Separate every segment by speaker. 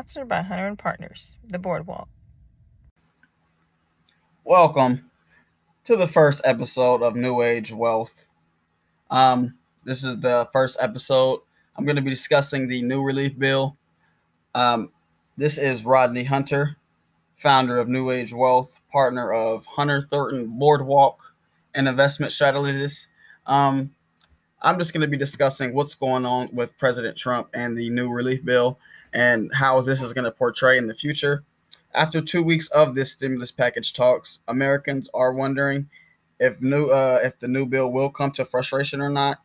Speaker 1: sponsored by Hunter and Partners, the Boardwalk.
Speaker 2: Welcome to the first episode of New Age Wealth. Um, this is the first episode. I'm going to be discussing the new relief bill. Um, this is Rodney Hunter, founder of New Age Wealth, partner of Hunter Thornton Boardwalk and investment strategist. Um, I'm just going to be discussing what's going on with President Trump and the new relief bill and how this is going to portray in the future. After two weeks of this stimulus package talks, Americans are wondering if new uh, if the new bill will come to frustration or not.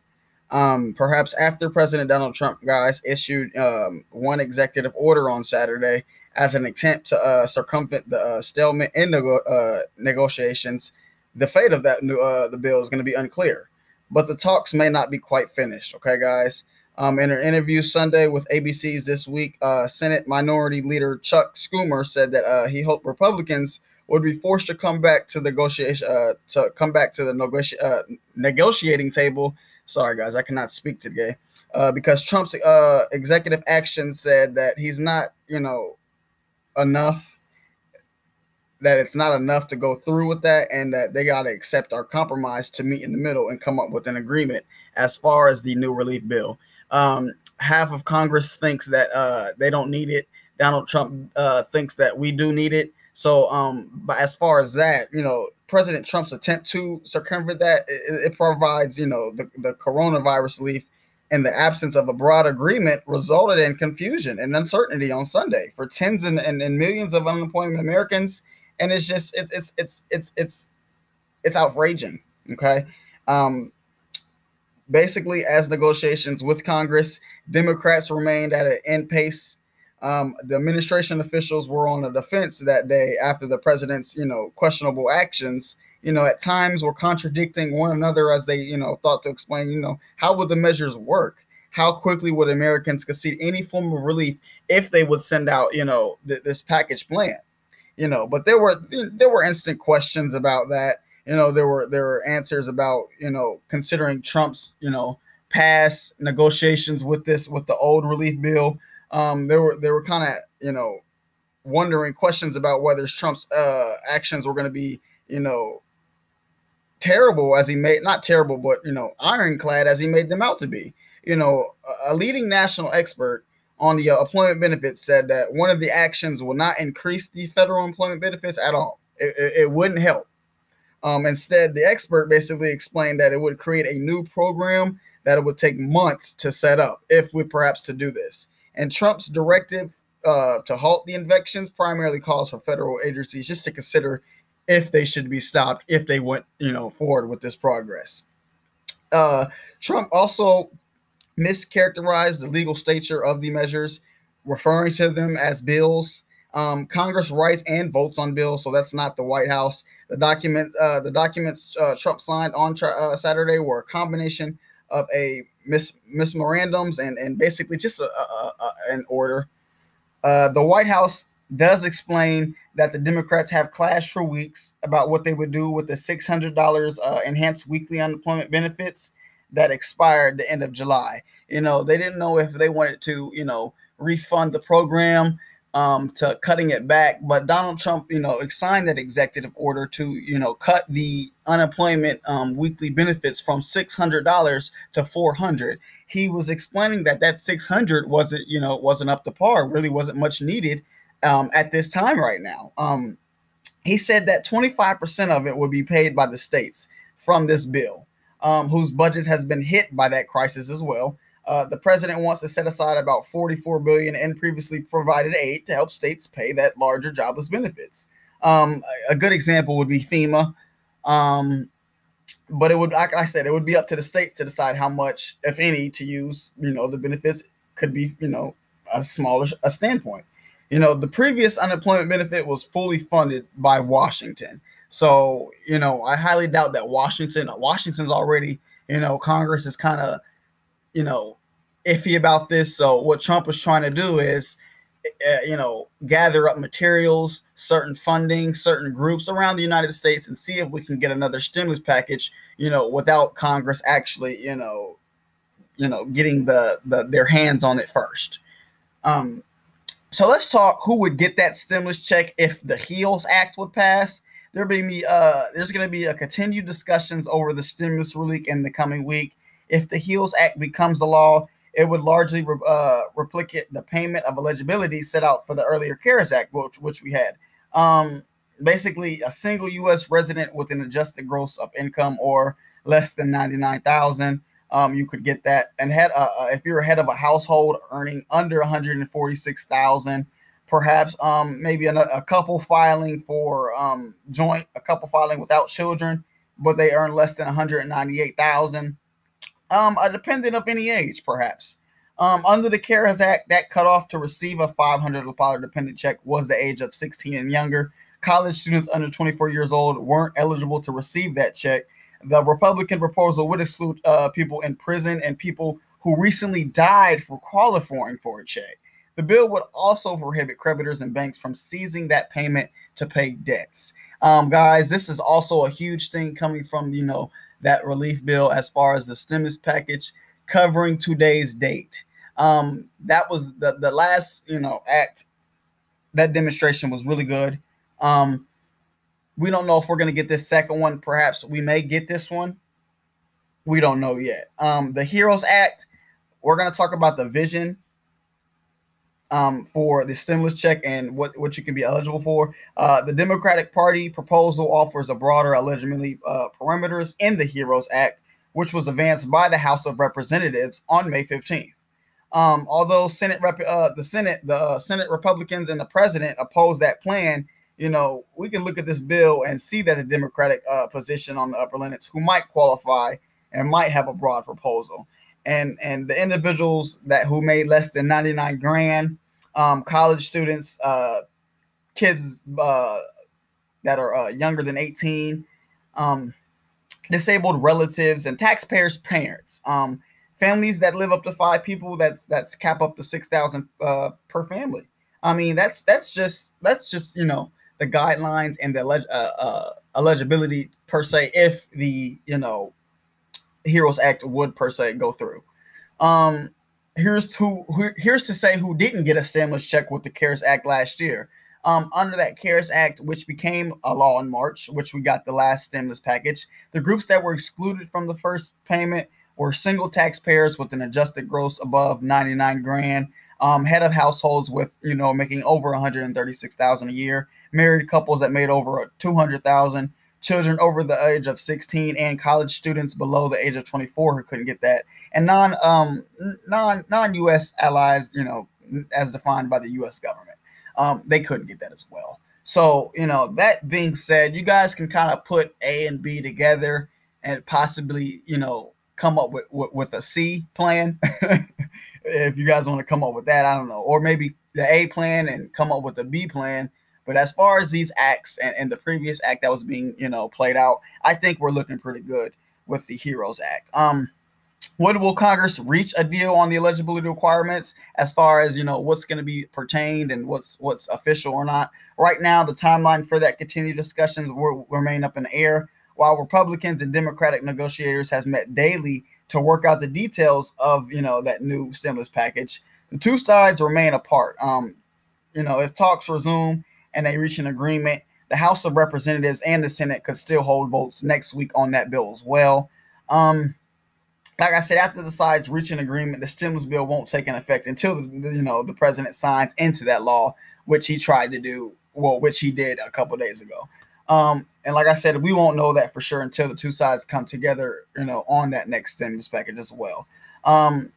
Speaker 2: Um, perhaps after President Donald Trump, guys, issued um, one executive order on Saturday as an attempt to uh, circumvent the uh, stalemate in nego- uh, negotiations, the fate of that new uh, the bill is going to be unclear but the talks may not be quite finished. Okay, guys. Um, in an interview Sunday with ABC's This Week, uh, Senate Minority Leader Chuck Schumer said that uh, he hoped Republicans would be forced to come back to the negotiation uh, to come back to the negoti- uh, negotiating table. Sorry, guys, I cannot speak today uh, because Trump's uh, executive action said that he's not, you know, enough that it's not enough to go through with that and that they got to accept our compromise to meet in the middle and come up with an agreement as far as the new relief bill. Um, half of Congress thinks that uh, they don't need it. Donald Trump uh, thinks that we do need it. So, um, but as far as that, you know, President Trump's attempt to circumvent that, it, it provides, you know, the, the coronavirus relief in the absence of a broad agreement resulted in confusion and uncertainty on Sunday for tens and, and, and millions of unemployment Americans and it's just it's it's it's it's it's it's outraging. Okay. Um, basically, as negotiations with Congress, Democrats remained at an end pace. Um, the administration officials were on the defense that day after the president's, you know, questionable actions. You know, at times were contradicting one another as they, you know, thought to explain, you know, how would the measures work? How quickly would Americans concede any form of relief if they would send out, you know, th- this package plan? you know, but there were there were instant questions about that. You know, there were there were answers about you know considering Trump's you know past negotiations with this with the old relief bill. Um, there were there were kind of you know wondering questions about whether Trump's uh, actions were going to be you know terrible as he made not terrible but you know ironclad as he made them out to be. You know, a leading national expert on the uh, employment benefits said that one of the actions will not increase the federal employment benefits at all. It, it, it wouldn't help. Um, instead, the expert basically explained that it would create a new program that it would take months to set up, if we perhaps to do this. And Trump's directive uh, to halt the inspections primarily calls for federal agencies just to consider if they should be stopped if they went, you know, forward with this progress. Uh, Trump also mischaracterized the legal stature of the measures, referring to them as bills. Um, Congress writes and votes on bills, so that's not the White House. The document, uh, the documents uh, Trump signed on uh, Saturday were a combination of a mis- memorandums and and basically just a, a, a, an order. Uh, the White House does explain that the Democrats have clashed for weeks about what they would do with the $600 uh, enhanced weekly unemployment benefits that expired the end of July. You know, they didn't know if they wanted to, you know, refund the program um, to cutting it back. But Donald Trump, you know, signed that executive order to, you know, cut the unemployment um, weekly benefits from six hundred dollars to four hundred. He was explaining that that six hundred wasn't, you know, wasn't up to par. Really wasn't much needed um, at this time right now. Um, he said that twenty five percent of it would be paid by the states from this bill um, whose budget has been hit by that crisis as well. Uh, the president wants to set aside about 44 billion in previously provided aid to help states pay that larger jobless benefits. Um, a good example would be FEMA, um, but it would, like I said, it would be up to the states to decide how much, if any, to use. You know, the benefits could be, you know, a smaller a standpoint. You know, the previous unemployment benefit was fully funded by Washington. So, you know, I highly doubt that Washington, Washington's already, you know, Congress is kind of, you know, iffy about this. So, what Trump is trying to do is, uh, you know, gather up materials, certain funding, certain groups around the United States, and see if we can get another stimulus package, you know, without Congress actually, you know, you know, getting the, the their hands on it first. Um, so let's talk who would get that stimulus check if the HEALS Act would pass. There'll be uh, there's going to be a continued discussions over the stimulus relief in the coming week. If the HEALS Act becomes a law, it would largely uh, replicate the payment of eligibility set out for the earlier CARES Act, which, which we had. Um, basically, a single U.S. resident with an adjusted gross of income or less than ninety nine thousand, um, you could get that. And head uh, uh if you're head of a household earning under one hundred and forty six thousand, perhaps um, maybe a, a couple filing for um, joint, a couple filing without children, but they earn less than one hundred and ninety eight thousand um, a dependent of any age, perhaps. Um, under the CARES Act, that cutoff to receive a $500 dependent check was the age of 16 and younger. College students under 24 years old weren't eligible to receive that check. The Republican proposal would exclude uh, people in prison and people who recently died for qualifying for a check. The bill would also prohibit creditors and banks from seizing that payment to pay debts. Um, guys, this is also a huge thing coming from you know that relief bill as far as the stimulus package covering today's date. Um, that was the, the last, you know, act. That demonstration was really good. Um, we don't know if we're going to get this second one. Perhaps we may get this one. We don't know yet. Um, the Heroes Act, we're going to talk about the vision um, for the stimulus check and what, what you can be eligible for. Uh, the Democratic Party proposal offers a broader eligibility uh, parameters in the HEROES Act, which was advanced by the House of Representatives on May 15th. Um, although Senate rep, uh, the Senate, the uh, Senate Republicans and the president opposed that plan, you know, we can look at this bill and see that the Democratic uh, position on the upper limits who might qualify and might have a broad proposal and and the individuals that who made less than 99 grand um, college students uh, kids uh, that are uh, younger than 18 um, disabled relatives and taxpayers parents um, families that live up to five people that's that's cap up to 6000 uh, per family. I mean that's that's just that's just you know the guidelines and the uh, uh, eligibility per se if the you know Heroes Act would per se go through. Um, here's to here's to say who didn't get a stimulus check with the CARES Act last year. Um, under that CARES Act, which became a law in March, which we got the last stimulus package, the groups that were excluded from the first payment were single taxpayers with an adjusted gross above 99 grand, um, head of households with you know making over 136,000 a year, married couples that made over 200,000, children over the age of 16 and college students below the age of 24 who couldn't get that. And non um non non US allies you know as defined by the US government um they couldn't get that as well. So you know that being said you guys can kind of put A and B together and possibly you know come up with with, with a C plan. If you guys want to come up with that I don't know. Or maybe the A plan and come up with a B plan but as far as these acts and, and the previous act that was being, you know, played out, I think we're looking pretty good with the Heroes Act. Um, when will Congress reach a deal on the eligibility requirements as far as you know what's going to be pertained and what's what's official or not? Right now, the timeline for that continued discussions will remain up in the air. While Republicans and Democratic negotiators has met daily to work out the details of you know that new stimulus package, the two sides remain apart. Um, you know, if talks resume and they reach an agreement, the House of Representatives and the Senate could still hold votes next week on that bill as well. Um, like I said, after the sides reach an agreement, the stimulus bill won't take an effect until you know the president signs into that law, which he tried to do, well, which he did a couple days ago. Um, and like I said, we won't know that for sure until the two sides come together, you know, on that next stimulus package as well. Um,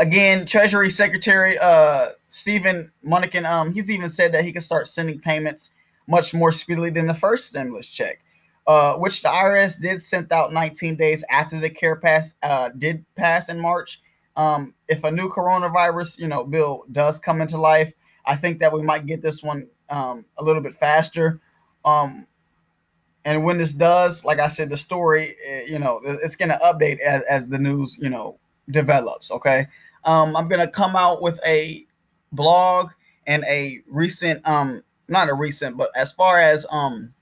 Speaker 2: again, Treasury Secretary uh, Stephen Mnuchin, um, he's even said that he can start sending payments much more speedily than the first stimulus check, uh, which the IRS did send out 19 days after the CARE Pass uh, did pass in March. Um, if a new coronavirus, you know, bill does come into life, I think that we might get this one um, a little bit faster. Um, and when this does, like I said, the story, eh, you know, it's going to update as, as the news, you know, develops. Okay. Um, I'm gonna come out with a blog and a recent, um, not a recent, but as far as um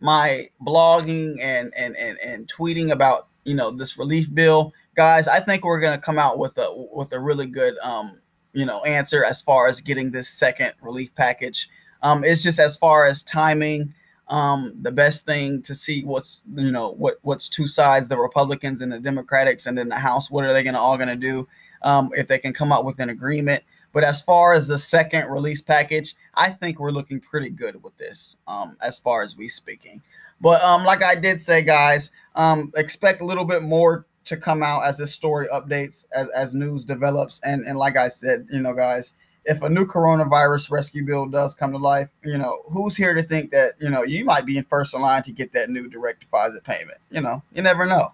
Speaker 2: my blogging and and and, and tweeting about you know this relief bill, guys, I think we're gonna come out with a with a really good um you know, answer as far as getting this second relief package. Um, it's just as far as timing. Um, the best thing to see what's you know what what's two sides, the Republicans and the Democrats, and then the House. What are they going to all going to do um, if they can come up with an agreement? But as far as the second release package, I think we're looking pretty good with this, um, as far as we speaking. But um, like I did say, guys, um, expect a little bit more to come out as this story updates, as as news develops, and and like I said, you know, guys, if a new coronavirus rescue bill does come to life, you know, who's here to think that you know you might be in first in line to get that new direct deposit payment? You know, you never know.